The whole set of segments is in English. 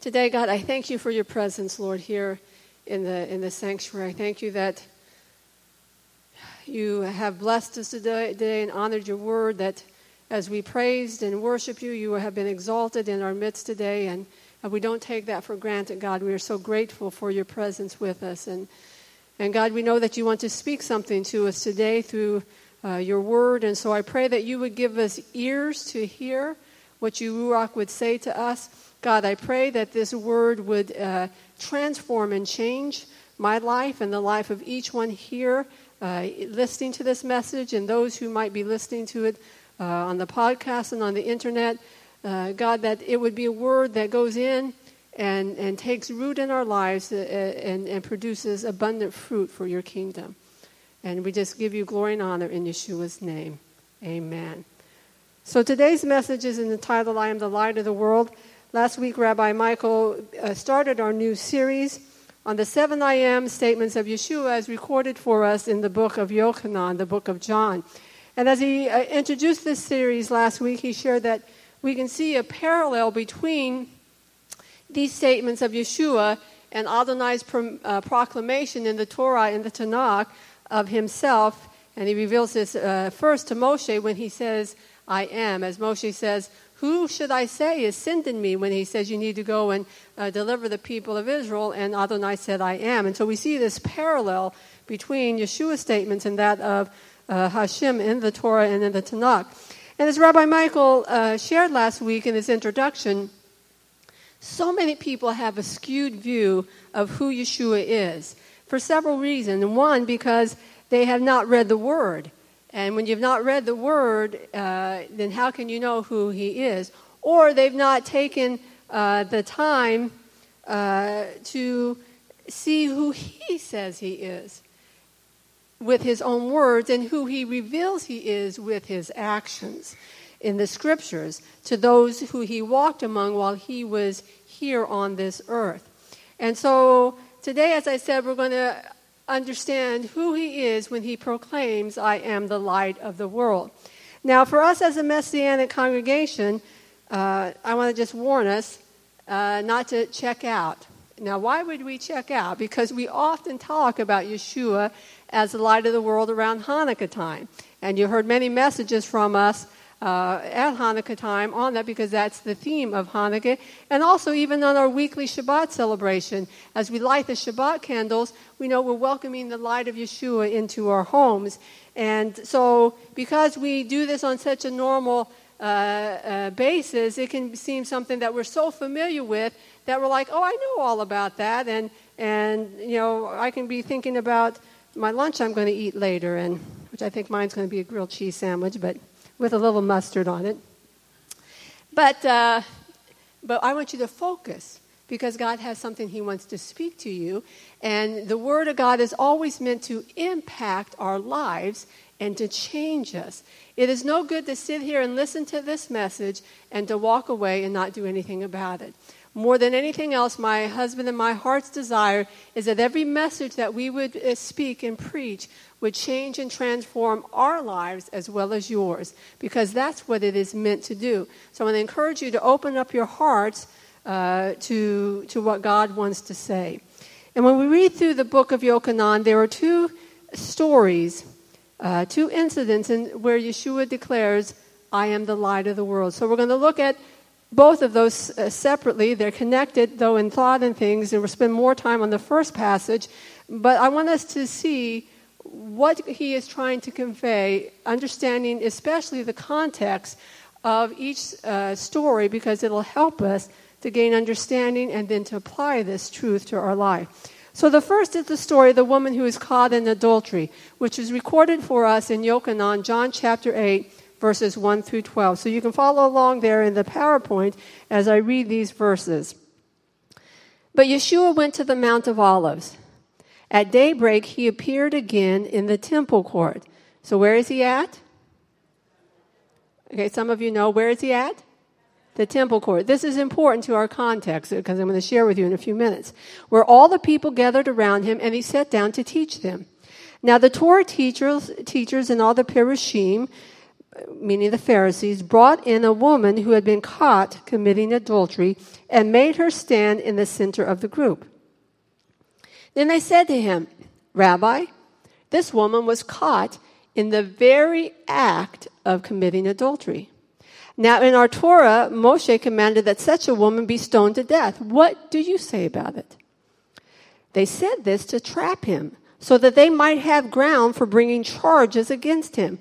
Today, God, I thank you for your presence, Lord, here in the, in the sanctuary. I thank you that you have blessed us today, today and honored your word, that as we praised and worshiped you, you have been exalted in our midst today. And, and we don't take that for granted, God. We are so grateful for your presence with us. And, and God, we know that you want to speak something to us today through uh, your word. And so I pray that you would give us ears to hear what you, Ruach, would say to us. God, I pray that this word would uh, transform and change my life and the life of each one here uh, listening to this message and those who might be listening to it uh, on the podcast and on the internet. Uh, God, that it would be a word that goes in and, and takes root in our lives uh, and, and produces abundant fruit for your kingdom. And we just give you glory and honor in Yeshua's name. Amen. So today's message is entitled I Am the Light of the World. Last week, Rabbi Michael uh, started our new series on the seven I am statements of Yeshua as recorded for us in the book of Yochanan, the book of John. And as he uh, introduced this series last week, he shared that we can see a parallel between these statements of Yeshua and Adonai's uh, proclamation in the Torah, in the Tanakh, of himself. And he reveals this uh, first to Moshe when he says, I am. As Moshe says, who should I say is sending me when he says you need to go and uh, deliver the people of Israel? And Adonai said, I am. And so we see this parallel between Yeshua's statements and that of uh, Hashem in the Torah and in the Tanakh. And as Rabbi Michael uh, shared last week in his introduction, so many people have a skewed view of who Yeshua is for several reasons. One, because they have not read the Word. And when you've not read the Word, uh, then how can you know who He is? Or they've not taken uh, the time uh, to see who He says He is with His own words and who He reveals He is with His actions in the Scriptures to those who He walked among while He was here on this earth. And so today, as I said, we're going to understand who he is when he proclaims, I am the light of the world. Now, for us as a Messianic congregation, uh, I want to just warn us uh, not to check out. Now, why would we check out? Because we often talk about Yeshua as the light of the world around Hanukkah time. And you heard many messages from us uh, at Hanukkah time on that because that's the theme of Hanukkah. And also, even on our weekly Shabbat celebration, as we light the Shabbat candles, we know we're welcoming the light of Yeshua into our homes. And so, because we do this on such a normal uh, uh, basis, it can seem something that we're so familiar with that we're like, oh, I know all about that. And, and you know, I can be thinking about my lunch I'm going to eat later, and which I think mine's going to be a grilled cheese sandwich, but with a little mustard on it. But, uh, but I want you to focus because God has something He wants to speak to you. And the Word of God is always meant to impact our lives and to change us. It is no good to sit here and listen to this message and to walk away and not do anything about it. More than anything else, my husband and my heart's desire is that every message that we would uh, speak and preach would change and transform our lives as well as yours, because that's what it is meant to do. So I want to encourage you to open up your hearts uh, to, to what God wants to say. And when we read through the book of Yochanan, there are two stories, uh, two incidents in, where Yeshua declares, I am the light of the world. So we're going to look at both of those uh, separately. They're connected, though, in thought and things, and we'll spend more time on the first passage. But I want us to see what he is trying to convey, understanding especially the context of each uh, story, because it'll help us to gain understanding and then to apply this truth to our life. So the first is the story of the woman who is caught in adultery, which is recorded for us in Yochanan, John chapter 8, verses 1 through 12. So you can follow along there in the PowerPoint as I read these verses. But Yeshua went to the Mount of Olives. At daybreak, he appeared again in the temple court. So, where is he at? Okay, some of you know where is he at? The temple court. This is important to our context because I'm going to share with you in a few minutes. Where all the people gathered around him and he sat down to teach them. Now, the Torah teachers, teachers and all the Perushim meaning the Pharisees, brought in a woman who had been caught committing adultery and made her stand in the center of the group. Then they said to him, Rabbi, this woman was caught in the very act of committing adultery. Now, in our Torah, Moshe commanded that such a woman be stoned to death. What do you say about it? They said this to trap him, so that they might have ground for bringing charges against him.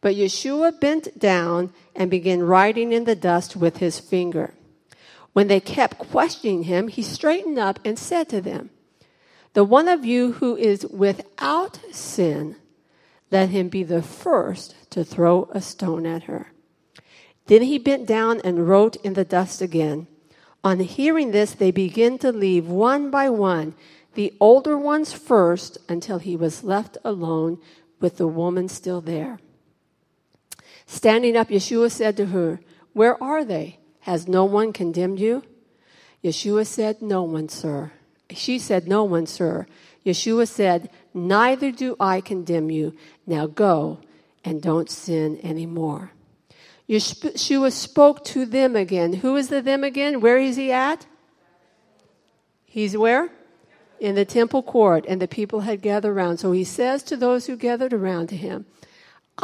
But Yeshua bent down and began writing in the dust with his finger. When they kept questioning him, he straightened up and said to them, The one of you who is without sin, let him be the first to throw a stone at her. Then he bent down and wrote in the dust again. On hearing this, they began to leave one by one, the older ones first, until he was left alone with the woman still there. Standing up, Yeshua said to her, Where are they? Has no one condemned you? Yeshua said, No one, sir. She said, No one, sir. Yeshua said, Neither do I condemn you. Now go and don't sin anymore. Yeshua spoke to them again. Who is the them again? Where is he at? He's where? In the temple court, and the people had gathered around. So he says to those who gathered around to him,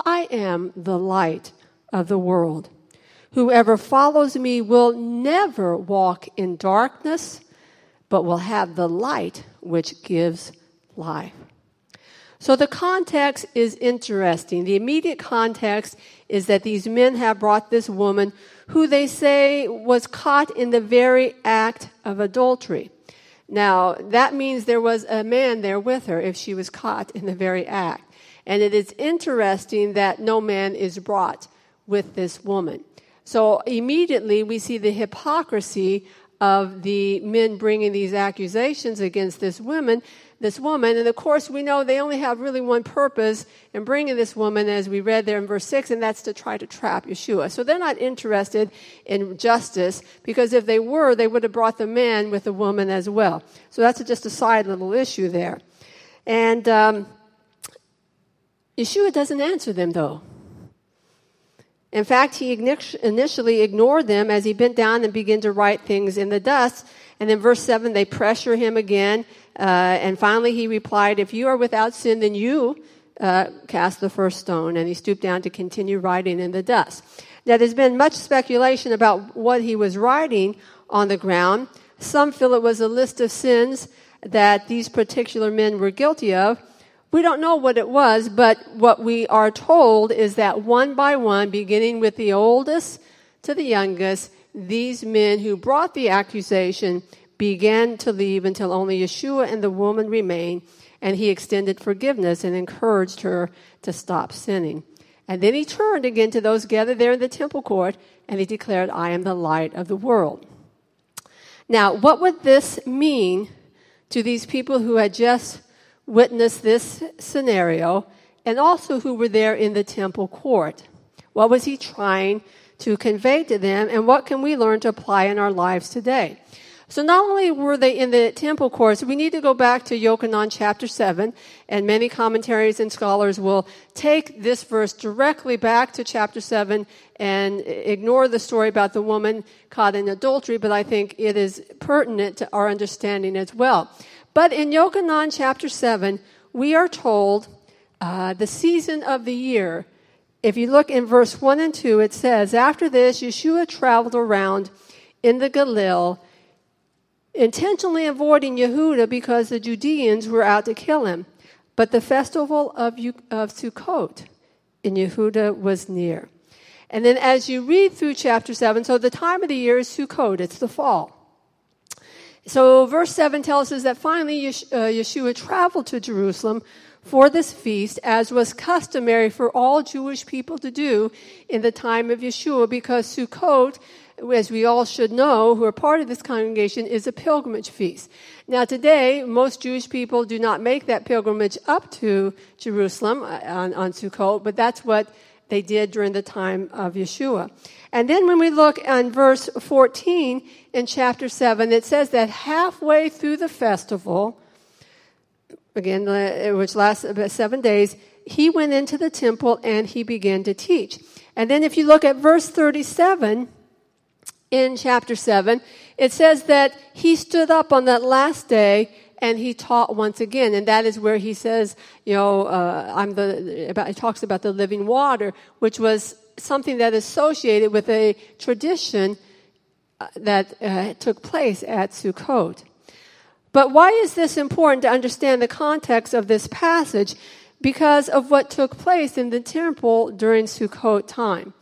I am the light of the world. Whoever follows me will never walk in darkness, but will have the light which gives life. So the context is interesting. The immediate context is that these men have brought this woman who they say was caught in the very act of adultery. Now, that means there was a man there with her if she was caught in the very act. And it is interesting that no man is brought with this woman. So immediately we see the hypocrisy of the men bringing these accusations against this woman, this woman. And of course, we know they only have really one purpose in bringing this woman, as we read there in verse 6, and that's to try to trap Yeshua. So they're not interested in justice, because if they were, they would have brought the man with the woman as well. So that's just a side little issue there. And, um, Yeshua doesn't answer them, though. In fact, he initially ignored them as he bent down and began to write things in the dust. And then, verse 7, they pressure him again. Uh, and finally, he replied, If you are without sin, then you uh, cast the first stone. And he stooped down to continue writing in the dust. Now, there's been much speculation about what he was writing on the ground. Some feel it was a list of sins that these particular men were guilty of. We don't know what it was, but what we are told is that one by one, beginning with the oldest to the youngest, these men who brought the accusation began to leave until only Yeshua and the woman remained, and he extended forgiveness and encouraged her to stop sinning. And then he turned again to those gathered there in the temple court, and he declared, I am the light of the world. Now, what would this mean to these people who had just witnessed this scenario and also who were there in the temple court. What was he trying to convey to them, and what can we learn to apply in our lives today? So not only were they in the temple courts, we need to go back to Yochanan chapter 7, and many commentaries and scholars will take this verse directly back to chapter 7 and ignore the story about the woman caught in adultery, but I think it is pertinent to our understanding as well. But in Yochanan chapter 7, we are told uh, the season of the year. If you look in verse 1 and 2, it says, After this, Yeshua traveled around in the Galilee, intentionally avoiding Yehuda because the Judeans were out to kill him. But the festival of, of Sukkot in Yehuda was near. And then as you read through chapter 7, so the time of the year is Sukkot, it's the fall. So, verse 7 tells us that finally uh, Yeshua traveled to Jerusalem for this feast, as was customary for all Jewish people to do in the time of Yeshua, because Sukkot, as we all should know who are part of this congregation, is a pilgrimage feast. Now, today, most Jewish people do not make that pilgrimage up to Jerusalem uh, on, on Sukkot, but that's what they did during the time of Yeshua. And then when we look on verse 14 in chapter 7, it says that halfway through the festival, again, which lasts about seven days, he went into the temple and he began to teach. And then if you look at verse 37 in chapter 7, it says that he stood up on that last day and he taught once again. And that is where he says, you know, uh, I'm the, about, he talks about the living water, which was something that is associated with a tradition uh, that uh, took place at Sukkot. But why is this important to understand the context of this passage? Because of what took place in the temple during Sukkot time.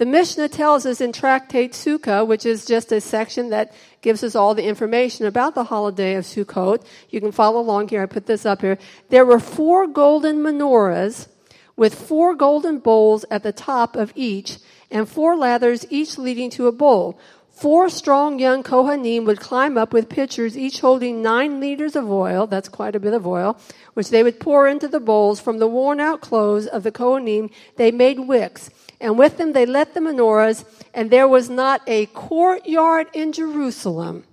The Mishnah tells us in Tractate Sukkah, which is just a section that gives us all the information about the holiday of Sukkot. You can follow along here. I put this up here. There were four golden menorahs with four golden bowls at the top of each and four ladders each leading to a bowl. Four strong young Kohanim would climb up with pitchers, each holding nine liters of oil, that's quite a bit of oil, which they would pour into the bowls. From the worn out clothes of the Kohanim, they made wicks, and with them they lit the menorahs, and there was not a courtyard in Jerusalem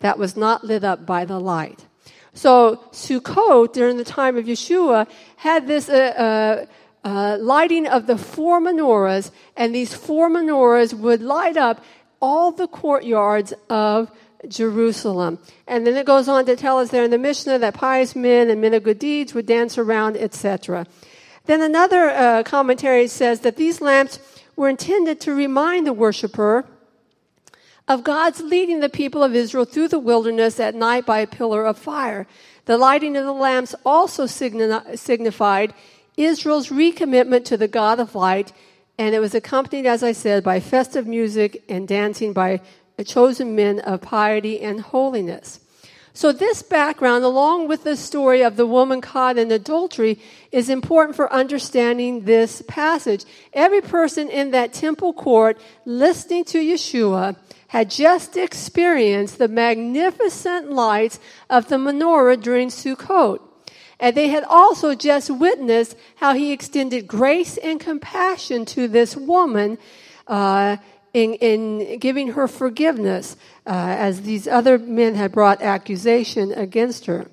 that was not lit up by the light. So Sukkot, during the time of Yeshua, had this uh, uh, uh, lighting of the four menorahs, and these four menorahs would light up all the courtyards of Jerusalem. And then it goes on to tell us there in the Mishnah that pious men and men of good deeds would dance around, etc. Then another uh, commentary says that these lamps were intended to remind the worshiper of God's leading the people of Israel through the wilderness at night by a pillar of fire. The lighting of the lamps also signified Israel's recommitment to the God of light and it was accompanied, as I said, by festive music and dancing by chosen men of piety and holiness. So, this background, along with the story of the woman caught in adultery, is important for understanding this passage. Every person in that temple court listening to Yeshua had just experienced the magnificent lights of the menorah during Sukkot. And they had also just witnessed how he extended grace and compassion to this woman uh, in, in, giving her forgiveness uh, as these other men had brought accusation against her.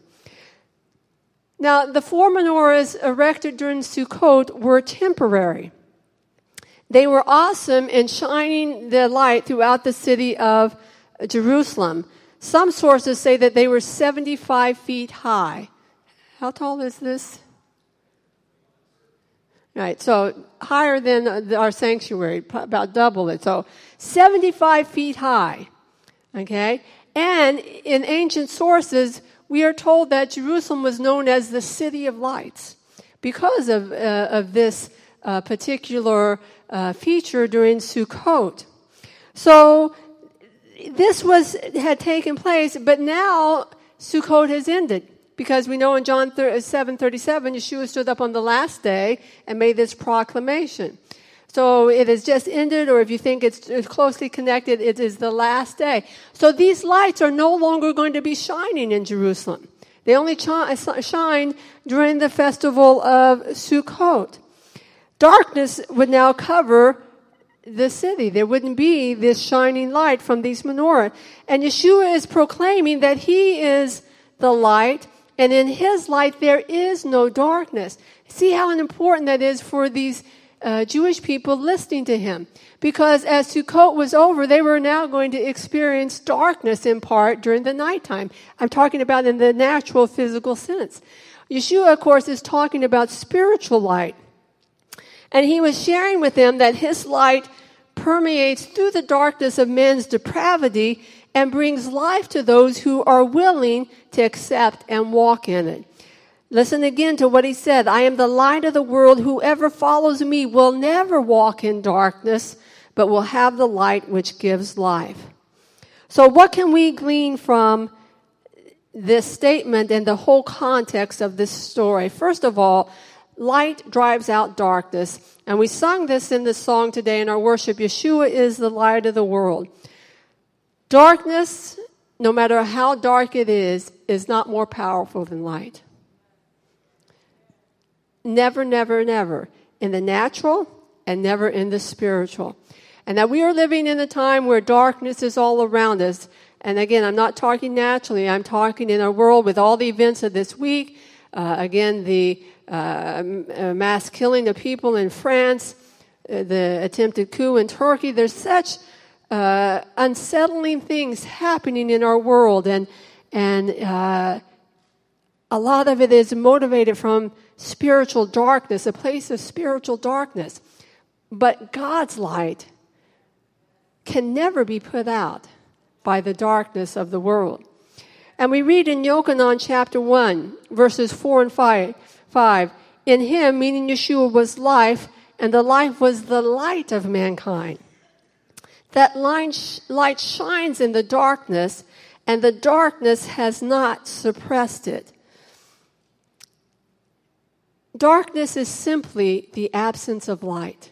Now, the four menorahs erected during Sukkot were temporary. They were awesome in shining the light throughout the city of Jerusalem. Some sources say that they were 75 feet high. How tall is this? Right, so higher than our sanctuary, about double it. So 75 feet high. Okay? And in ancient sources, we are told that Jerusalem was known as the city of lights because of, uh, of this uh, particular uh, feature during Sukkot. So this was had taken place, but now Sukkot has ended. Because we know in John 7 37, Yeshua stood up on the last day and made this proclamation. So it has just ended, or if you think it's, closely connected, it is the last day. So these lights are no longer going to be shining in Jerusalem. They only uh, shine during the festival of Sukkot. Darkness would now cover the city. There wouldn't be this shining light from these menorah. And Yeshua is proclaiming that he is the light and in his light, there is no darkness. See how important that is for these uh, Jewish people listening to him. Because as Sukkot was over, they were now going to experience darkness in part during the nighttime. I'm talking about in the natural physical sense. Yeshua, of course, is talking about spiritual light. And he was sharing with them that his light permeates through the darkness of men's depravity and brings life to those who are willing to accept and walk in it. Listen again to what he said I am the light of the world. Whoever follows me will never walk in darkness, but will have the light which gives life. So, what can we glean from this statement and the whole context of this story? First of all, light drives out darkness. And we sung this in the song today in our worship Yeshua is the light of the world. Darkness, no matter how dark it is, is not more powerful than light. Never, never, never. In the natural and never in the spiritual. And that we are living in a time where darkness is all around us. And again, I'm not talking naturally, I'm talking in our world with all the events of this week. Uh, again, the uh, uh mass killing of people in France, uh, the attempted coup in Turkey. There's such uh, unsettling things happening in our world, and and uh, a lot of it is motivated from spiritual darkness, a place of spiritual darkness. But God's light can never be put out by the darkness of the world. And we read in Yochanan chapter 1, verses 4 and 5, 5 In him, meaning Yeshua, was life, and the life was the light of mankind. That light shines in the darkness, and the darkness has not suppressed it. Darkness is simply the absence of light.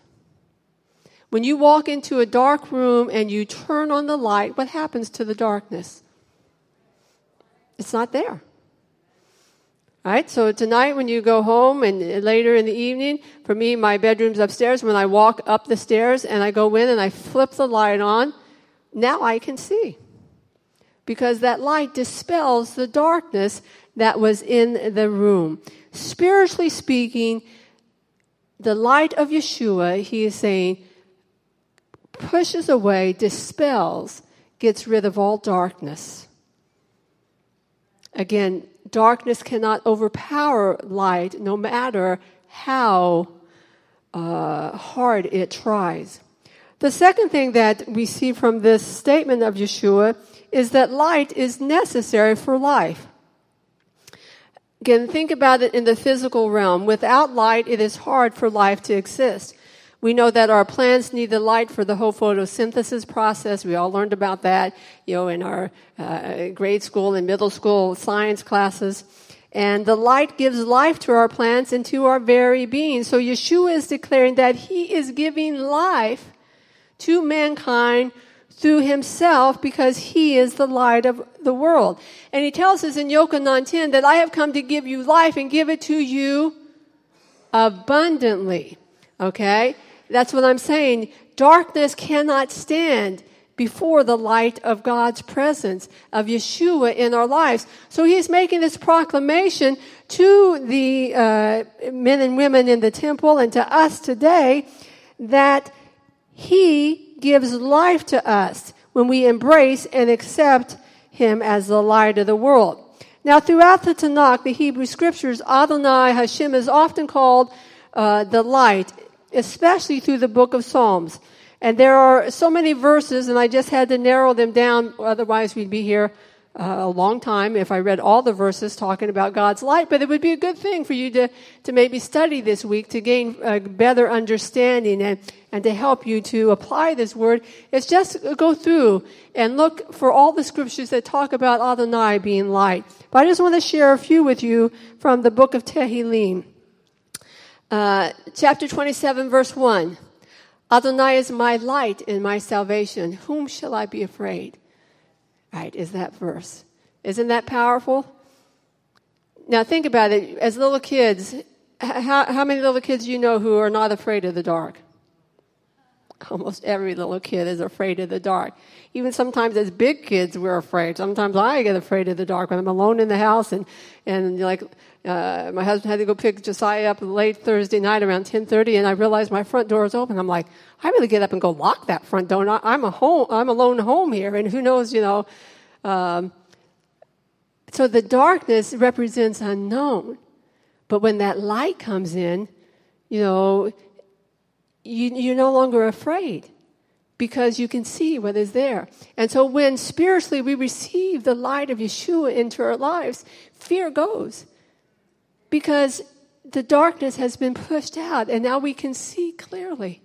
When you walk into a dark room and you turn on the light, what happens to the darkness? It's not there. All right, so tonight when you go home and later in the evening, for me, my bedroom's upstairs. When I walk up the stairs and I go in and I flip the light on, now I can see. Because that light dispels the darkness that was in the room. Spiritually speaking, the light of Yeshua, he is saying, pushes away, dispels, gets rid of all darkness. Again, darkness cannot overpower light no matter how uh, hard it tries. The second thing that we see from this statement of Yeshua is that light is necessary for life. Again, think about it in the physical realm. Without light, it is hard for life to exist. We know that our plants need the light for the whole photosynthesis process. We all learned about that, you know, in our uh, grade school and middle school science classes. And the light gives life to our plants and to our very being. So Yeshua is declaring that He is giving life to mankind through himself because he is the light of the world. And he tells us in Yochanan 10 that I have come to give you life and give it to you abundantly. Okay? That's what I'm saying. Darkness cannot stand before the light of God's presence, of Yeshua in our lives. So he's making this proclamation to the uh, men and women in the temple and to us today that he gives life to us when we embrace and accept him as the light of the world. Now, throughout the Tanakh, the Hebrew scriptures, Adonai Hashem is often called uh, the light, especially through the book of Psalms. And there are so many verses, and I just had to narrow them down, otherwise, we'd be here uh, a long time if I read all the verses talking about God's light, but it would be a good thing for you to, to maybe study this week to gain a better understanding and, and to help you to apply this word. It's just go through and look for all the scriptures that talk about Adonai being light. But I just want to share a few with you from the book of Tehillim. Uh, chapter 27, verse 1. Adonai is my light and my salvation. Whom shall I be afraid? Right, is that verse. Isn't that powerful? Now think about it. As little kids, how, how many little kids you know who are not afraid of the dark? Almost every little kid is afraid of the dark. Even sometimes as big kids, we're afraid. Sometimes I get afraid of the dark when I'm alone in the house and, and like, uh, my husband had to go pick Josiah up late Thursday night around 10:30, and I realized my front door is open. I'm like, I really get up and go lock that front door. I'm a home. I'm alone home here, and who knows, you know. Um, so the darkness represents unknown, but when that light comes in, you know, you, you're no longer afraid because you can see what is there. And so when spiritually we receive the light of Yeshua into our lives, fear goes because the darkness has been pushed out and now we can see clearly.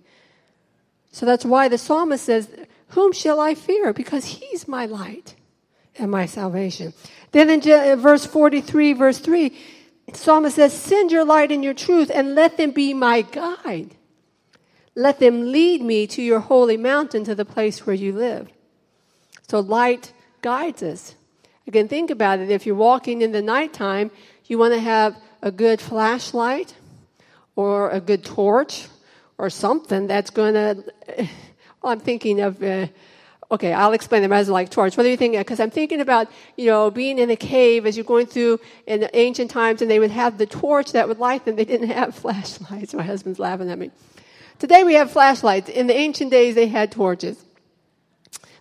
So that's why the psalmist says, Whom shall I fear? Because he's my light and my salvation. Then in uh, verse 43, verse 3, the psalmist says, Send your light and your truth and let them be my guide. Let them lead me to your holy mountain, to the place where you live. So light guides us. Again, think about it. If you're walking in the nighttime, you want to have a good flashlight or a good torch or something that's going to. I'm thinking of. Uh, okay, I'll explain them as like torch. What do you think? Because I'm thinking about, you know, being in a cave as you're going through in ancient times, and they would have the torch that would light them. They didn't have flashlights. My husband's laughing at me. Today we have flashlights. In the ancient days, they had torches.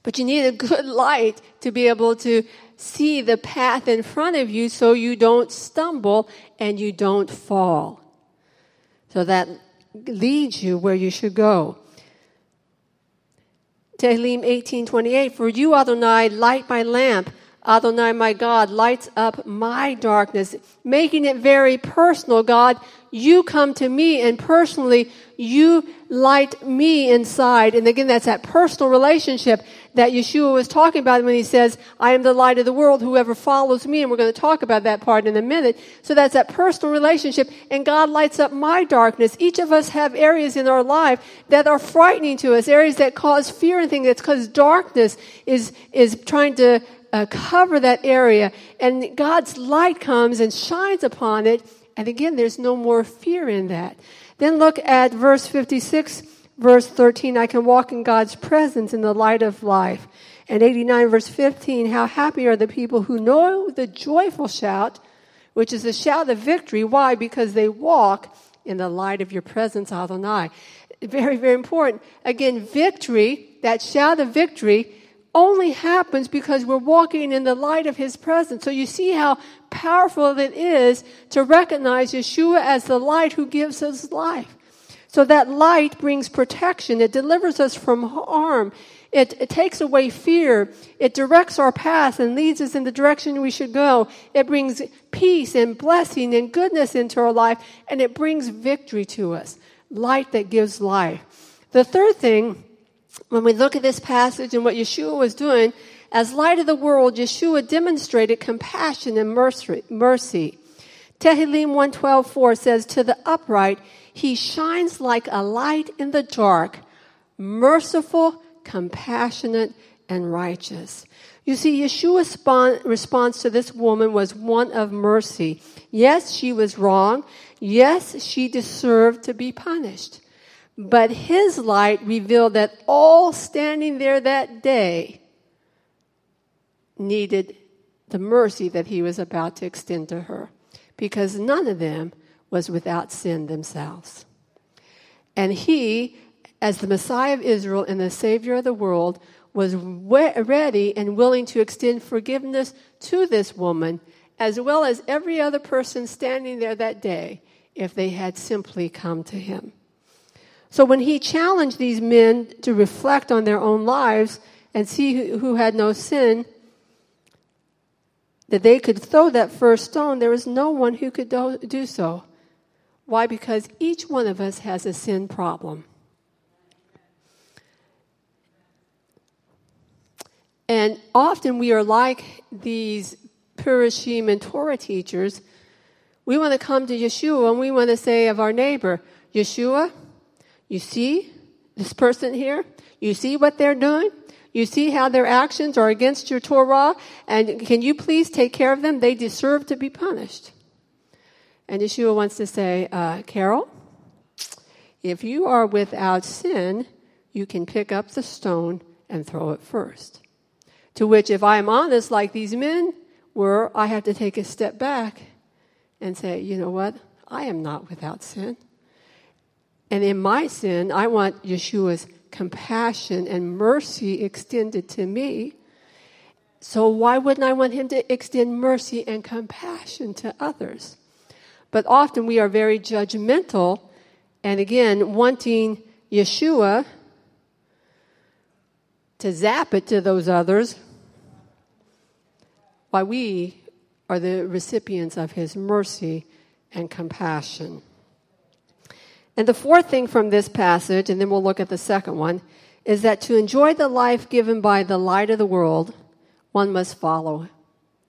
But you need a good light to be able to see the path in front of you so you don't stumble and you don't fall. So that leads you where you should go. Tehillim 18:28 For you Adonai light my lamp Adonai my God lights up my darkness making it very personal God you come to me and personally you light me inside. And again, that's that personal relationship that Yeshua was talking about when he says, I am the light of the world, whoever follows me. And we're going to talk about that part in a minute. So that's that personal relationship. And God lights up my darkness. Each of us have areas in our life that are frightening to us, areas that cause fear and things. That's because darkness is, is trying to uh, cover that area. And God's light comes and shines upon it and again, there's no more fear in that. Then look at verse 56, verse 13. I can walk in God's presence in the light of life. And 89, verse 15. How happy are the people who know the joyful shout, which is the shout of victory. Why? Because they walk in the light of your presence, Adonai. Very, very important. Again, victory, that shout of victory, only happens because we're walking in the light of His presence. So you see how powerful it is to recognize Yeshua as the light who gives us life. So that light brings protection. It delivers us from harm. It, it, takes away fear. It directs our path and leads us in the direction we should go. It brings peace and blessing and goodness into our life, and it brings victory to us. Light that gives life. The third thing when we look at this passage and what Yeshua was doing, as light of the world, Yeshua demonstrated compassion and mercy. Tehillim 112.4 says, To the upright, he shines like a light in the dark, merciful, compassionate, and righteous. You see, Yeshua's response to this woman was one of mercy. Yes, she was wrong. Yes, she deserved to be punished. But his light revealed that all standing there that day needed the mercy that he was about to extend to her because none of them was without sin themselves. And he, as the Messiah of Israel and the Savior of the world, was ready and willing to extend forgiveness to this woman as well as every other person standing there that day if they had simply come to him. So when he challenged these men to reflect on their own lives and see who, had no sin, that they could throw that first stone, there was no one who could do, so. Why? Because each one of us has a sin problem. And often we are like these Perushim and Torah teachers. We want to come to Yeshua and we want to say of our neighbor, Yeshua, you see this person here? You see what they're doing? You see how their actions are against your Torah? And can you please take care of them? They deserve to be punished. And Yeshua wants to say, uh, Carol, if you are without sin, you can pick up the stone and throw it first. To which, if I am honest, like these men were, I have to take a step back and say, you know what? I am not without sin. And in my sin, I want Yeshua's compassion and mercy extended to me. So why wouldn't I want him to extend mercy and compassion to others? But often we are very judgmental and again wanting Yeshua to zap it to those others while we are the recipients of his mercy and compassion. And the fourth thing from this passage, and then we'll look at the second one, is that to enjoy the life given by the light of the world, one must follow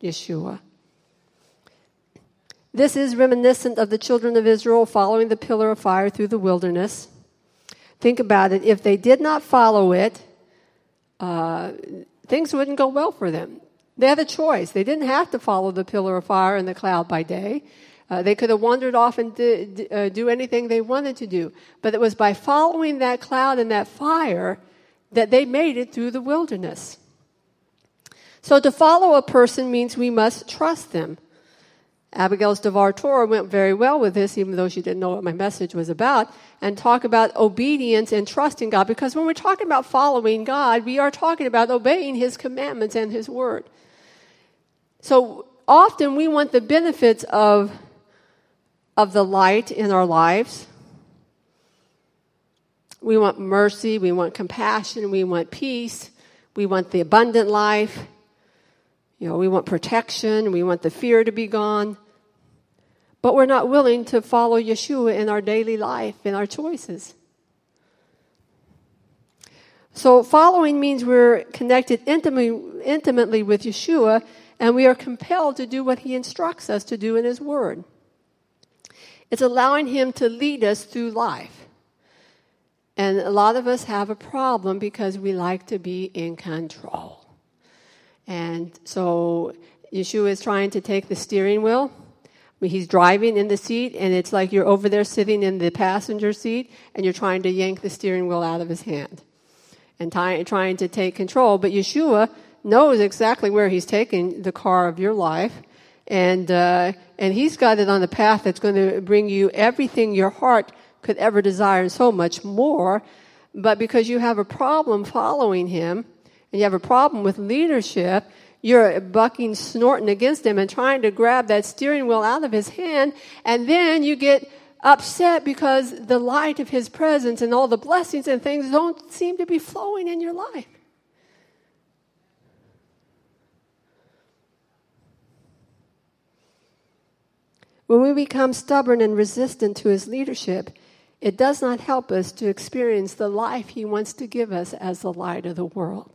Yeshua. This is reminiscent of the children of Israel following the pillar of fire through the wilderness. Think about it. If they did not follow it, uh, things wouldn't go well for them. They had a choice. They didn't have to follow the pillar of fire and the cloud by day. Uh, they could have wandered off and do, uh, do anything they wanted to do. But it was by following that cloud and that fire that they made it through the wilderness. So to follow a person means we must trust them. Abigail's Devar Torah went very well with this, even though she didn't know what my message was about, and talk about obedience and trusting God. Because when we're talking about following God, we are talking about obeying His commandments and His word. So often we want the benefits of, of the light in our lives. We want mercy, we want compassion, we want peace, we want the abundant life. You know, we want protection, we want the fear to be gone. But we're not willing to follow Yeshua in our daily life, in our choices. So, following means we're connected intimately, intimately with Yeshua, and we are compelled to do what he instructs us to do in his word. It's allowing him to lead us through life. And a lot of us have a problem because we like to be in control. And so Yeshua is trying to take the steering wheel. He's driving in the seat, and it's like you're over there sitting in the passenger seat, and you're trying to yank the steering wheel out of his hand and trying to take control. But Yeshua knows exactly where he's taking the car of your life, and uh, and he's got it on the path that's going to bring you everything your heart could ever desire, and so much more. But because you have a problem following him, and you have a problem with leadership, you're bucking, snorting against him and trying to grab that steering wheel out of his hand, and then you get upset because the light of his presence and all the blessings and things don't seem to be flowing in your life. When we become stubborn and resistant to his leadership, it does not help us to experience the life he wants to give us as the light of the world.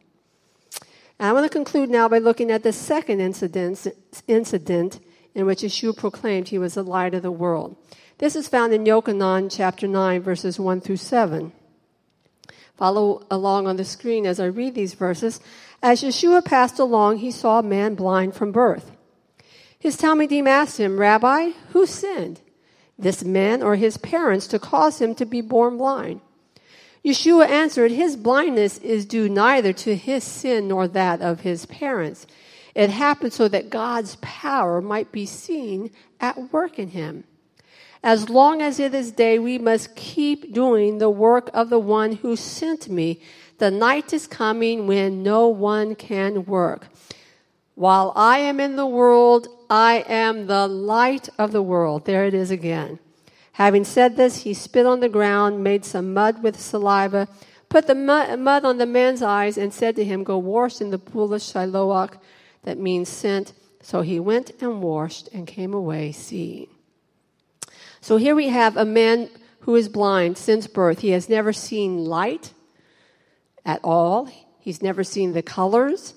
And I want to conclude now by looking at the second incident, incident in which Yeshua proclaimed he was the light of the world. This is found in Yochanan chapter 9, verses 1 through 7. Follow along on the screen as I read these verses. As Yeshua passed along, he saw a man blind from birth. His Talmidim asked him, Rabbi, who sinned, this man or his parents, to cause him to be born blind? Yeshua answered, His blindness is due neither to his sin nor that of his parents. It happened so that God's power might be seen at work in him. As long as it is day, we must keep doing the work of the one who sent me. The night is coming when no one can work. While I am in the world, I am the light of the world. There it is again. Having said this, he spit on the ground, made some mud with saliva, put the mud on the man's eyes, and said to him, Go wash in the pool of Shiloach, that means sent. So he went and washed and came away seeing. So here we have a man who is blind since birth. He has never seen light at all, he's never seen the colors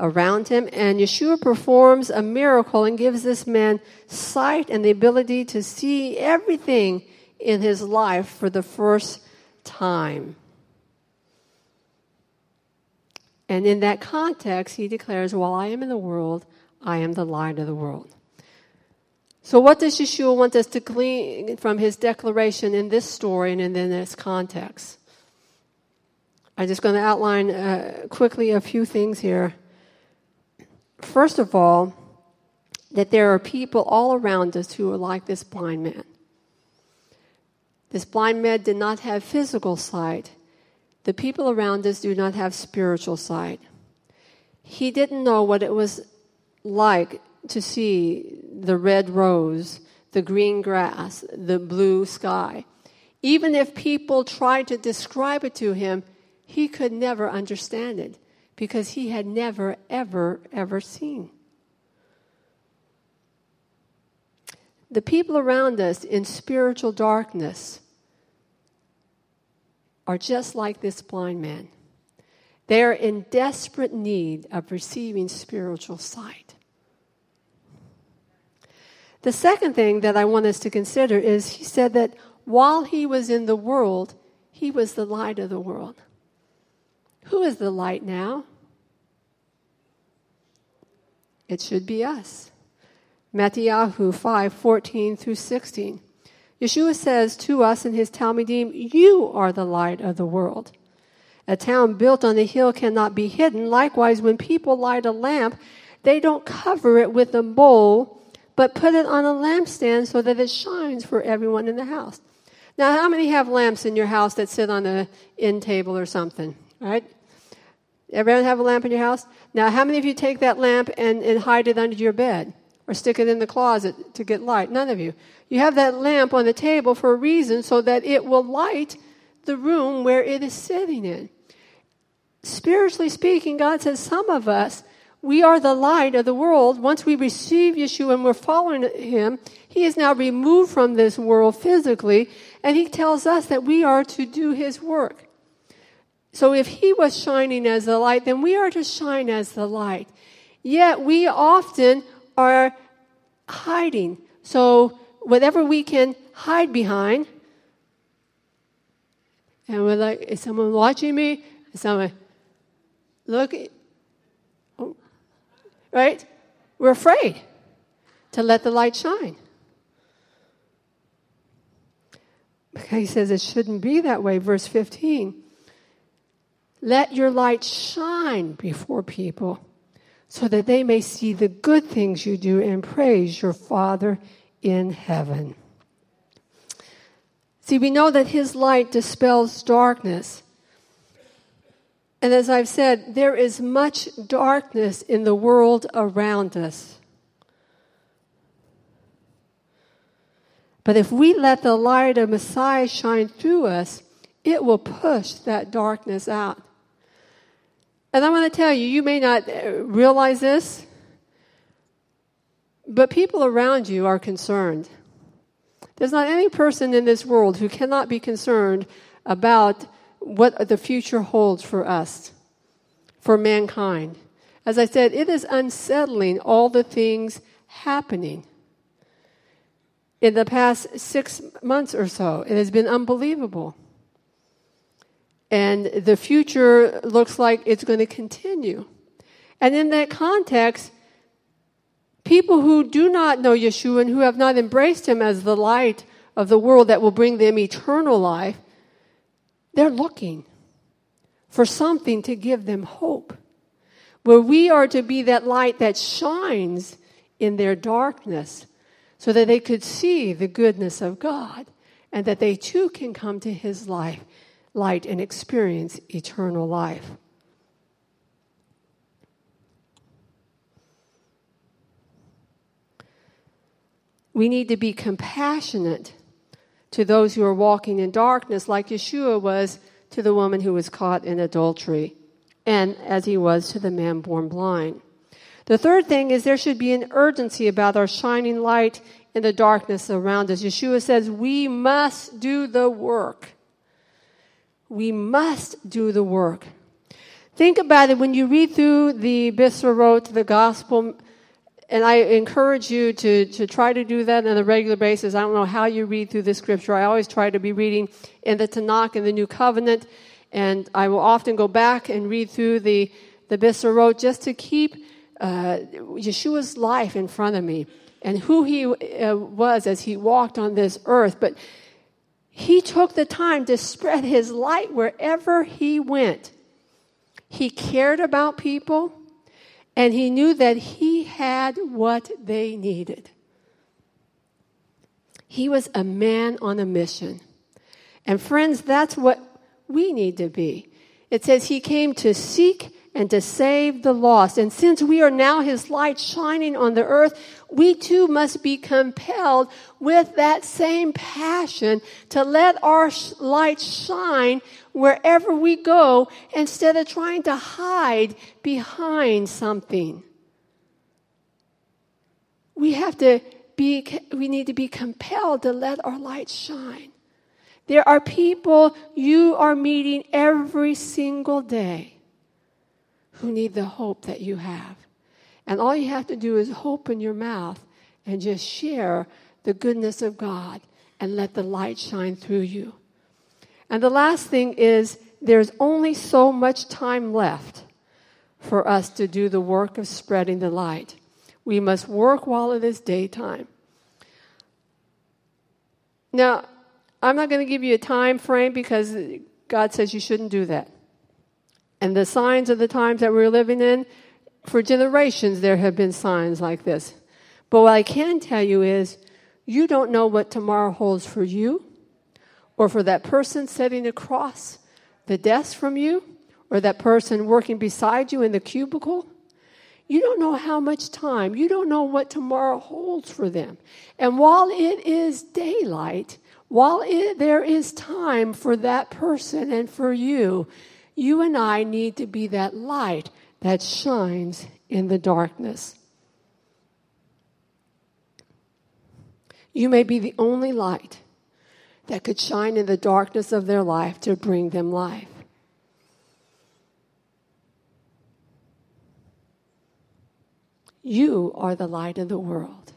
around him. And Yeshua performs a miracle and gives this man sight and the ability to see everything in his life for the first time. And in that context, he declares, While I am in the world, I am the light of the world. So, what does Yeshua want us to glean from his declaration in this story and in this context? I'm just going to outline uh, quickly a few things here. First of all, that there are people all around us who are like this blind man. This blind man did not have physical sight. The people around us do not have spiritual sight. He didn't know what it was like to see the red rose, the green grass, the blue sky. Even if people tried to describe it to him, he could never understand it because he had never, ever, ever seen. The people around us in spiritual darkness are just like this blind man. They are in desperate need of receiving spiritual sight. The second thing that I want us to consider is he said that while he was in the world, he was the light of the world. Who is the light now? It should be us. Matthew 5 14 through 16. Yeshua says to us in his Talmidim, You are the light of the world. A town built on a hill cannot be hidden. Likewise, when people light a lamp, they don't cover it with a bowl, but put it on a lampstand so that it shines for everyone in the house. Now, how many have lamps in your house that sit on the end table or something, right? Everyone have a lamp in your house? Now, how many of you take that lamp and, and hide it under your bed or stick it in the closet to get light? None of you. You have that lamp on the table for a reason so that it will light the room where it is sitting in. Spiritually speaking, God says some of us, we are the light of the world. Once we receive Yeshua and we're following Him, He is now removed from this world physically, and He tells us that we are to do His work. So if He was shining as the light, then we are to shine as the light. Yet we often are hiding. So whatever we can hide behind, and we're like, is someone watching me? Is someone, look, right? We're afraid to let the light shine. Because he says it shouldn't be that way. Verse 15. Let your light shine before people so that they may see the good things you do and praise your Father in heaven. See, we know that His light dispels darkness. And as I've said, there is much darkness in the world around us. But if we let the light of Messiah shine through us, it will push that darkness out. And I want to tell you, you may not uh, realize this, but people around you are concerned. There's not any person in this world who cannot be concerned about what the future holds for us, for mankind. As I said, it is unsettling all the things happening. In the past six months or so, it has been unbelievable. And the future looks like it's going to continue. And in that context, People who do not know Yeshua and who have not embraced him as the light of the world that will bring them eternal life, they're looking for something to give them hope. Where we are to be that light that shines in their darkness so that they could see the goodness of God and that they too can come to his life, light and experience eternal life. We need to be compassionate to those who are walking in darkness, like Yeshua was to the woman who was caught in adultery, and as he was to the man born blind. The third thing is there should be an urgency about our shining light in the darkness around us. Yeshua says we must do the work. We must do the work. Think about it when you read through the Besorot, the gospel and I encourage you to, to try to do that on a regular basis. I don't know how you read through the scripture. I always try to be reading in the Tanakh and the New Covenant. And I will often go back and read through the, the Besorot just to keep uh, Yeshua's life in front of me and who he uh, was as he walked on this earth. But he took the time to spread his light wherever he went. He cared about people and he knew that he had what they needed. He was a man on a mission. And friends, that's what we need to be. It says he came to seek and to save the lost. And since we are now his light shining on the earth, we too must be compelled with that same passion to let our light shine wherever we go instead of trying to hide behind something. We have to be, we need to be compelled to let our light shine. There are people you are meeting every single day who need the hope that you have. And all you have to do is open your mouth and just share the goodness of God and let the light shine through you. And the last thing is there's only so much time left for us to do the work of spreading the light. We must work while it is daytime. Now, I'm not going to give you a time frame because God says you shouldn't do that. And the signs of the times that we're living in, for generations there have been signs like this. But what I can tell you is you don't know what tomorrow holds for you or for that person sitting across the desk from you or that person working beside you in the cubicle. You don't know how much time, you don't know what tomorrow holds for them. And while it is daylight, while it, there is time for that person and for you, you and I need to be that light that shines in the darkness. You may be the only light that could shine in the darkness of their life to bring them life. You are the light of the world.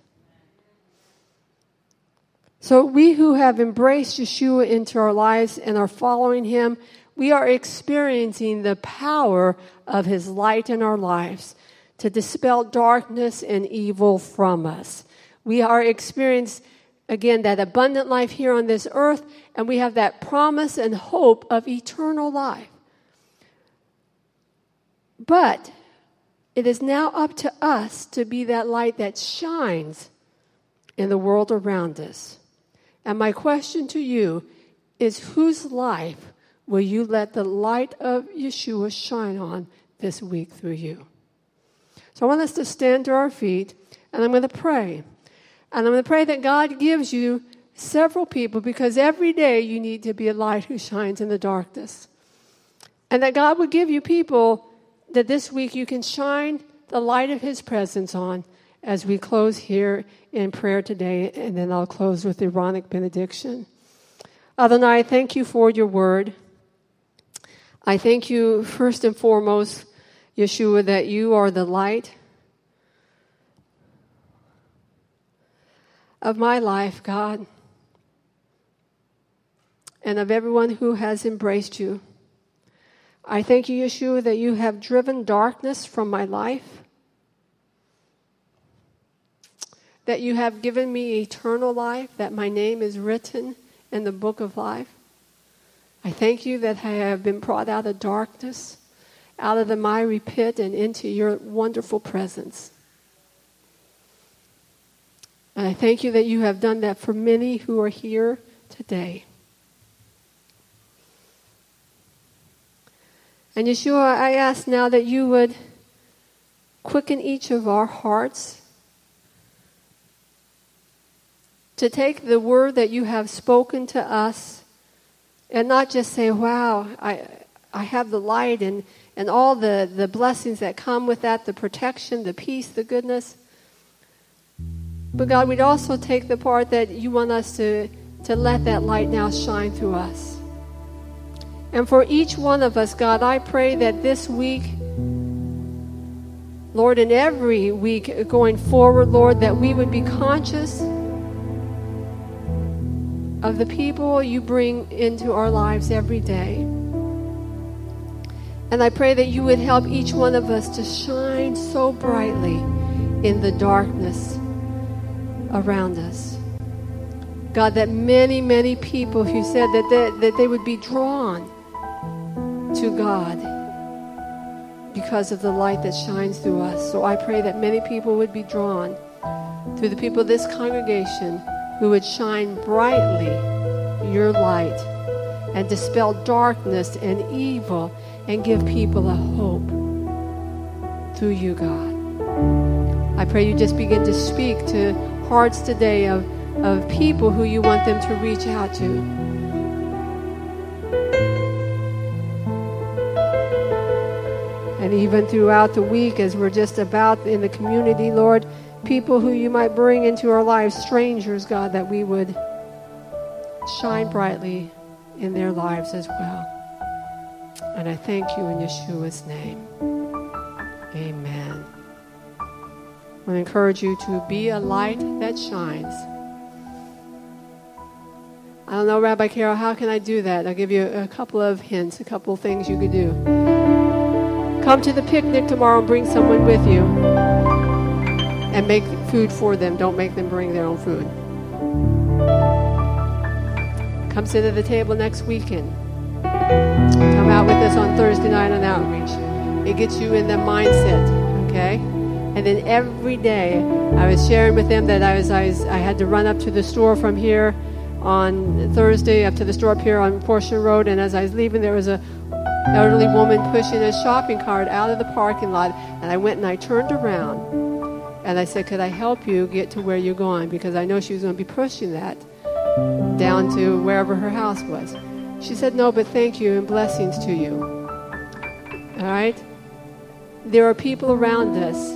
So, we who have embraced Yeshua into our lives and are following him, we are experiencing the power of his light in our lives to dispel darkness and evil from us. We are experiencing, again, that abundant life here on this earth, and we have that promise and hope of eternal life. But it is now up to us to be that light that shines in the world around us. And my question to you is whose life will you let the light of Yeshua shine on this week through you? So I want us to stand to our feet and I'm going to pray. And I'm going to pray that God gives you several people because every day you need to be a light who shines in the darkness. And that God would give you people that this week you can shine the light of His presence on as we close here in prayer today, and then I'll close with the Aaronic benediction. Adonai, thank you for your word. I thank you first and foremost, Yeshua, that you are the light of my life, God, and of everyone who has embraced you. I thank you, Yeshua, that you have driven darkness from my life, that you have given me eternal life, that my name is written in the book of life. I thank you that I have been brought out of darkness, out of the miry pit, and into your wonderful presence. And I thank you that you have done that for many who are here today. And Yeshua, I ask now that you would quicken each of our hearts to take the word that you have spoken to us and not just say, wow, I, I have the light and, and all the, the blessings that come with that the protection, the peace, the goodness. But God, we'd also take the part that you want us to, to let that light now shine through us. And for each one of us, God, I pray that this week, Lord, and every week going forward, Lord, that we would be conscious of the people you bring into our lives every day. And I pray that you would help each one of us to shine so brightly in the darkness around us. God, that many, many people who said that they, that they would be drawn to God because of the light that shines through us. So I pray that many people would be drawn through the people of this congregation who would shine brightly your light and dispel darkness and evil and give people a hope through you, God. I pray you just begin to speak to hearts today of, of people who you want them to reach out to. And even throughout the week, as we're just about in the community, Lord, people who you might bring into our lives, strangers, God, that we would shine brightly in their lives as well. And I thank you in Yeshua's name. Amen. I want to encourage you to be a light that shines. I don't know, Rabbi Carol, how can I do that? I'll give you a couple of hints, a couple of things you could do. Come to the picnic tomorrow and bring someone with you. And make food for them. Don't make them bring their own food. Come sit at the table next weekend. Come out with us on Thursday night on outreach. It gets you in the mindset, okay? And then every day, I was sharing with them that I was, I was I had to run up to the store from here on Thursday up to the store up here on Portia Road. And as I was leaving, there was a elderly woman pushing a shopping cart out of the parking lot. And I went and I turned around and I said, Could I help you get to where you're going? Because I know she was going to be pushing that down to wherever her house was. She said, No, but thank you and blessings to you. All right? There are people around us.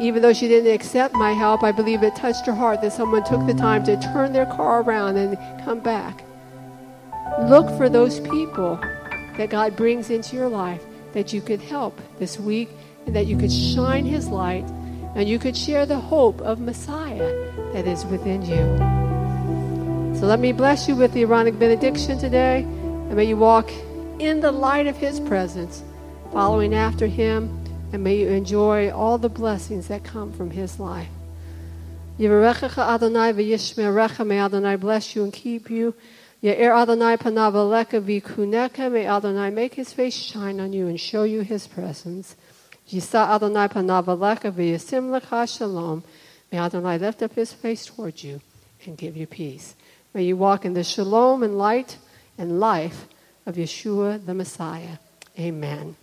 Even though she didn't accept my help, I believe it touched her heart that someone took the time to turn their car around and come back. Look for those people that God brings into your life that you could help this week and that you could shine His light and you could share the hope of Messiah that is within you. So let me bless you with the Aaronic benediction today, and may you walk in the light of His presence, following after Him, and may you enjoy all the blessings that come from His life. Yivarechecha Adonai v'yishmerecha, may Adonai bless you and keep you. Ya'er Adonai panav v'kuneka, may Adonai make His face shine on you and show you His presence. Yisa Adonai panavaleka v'yasim lecha shalom. May Adonai lift up his face towards you and give you peace. May you walk in the shalom and light and life of Yeshua the Messiah. Amen.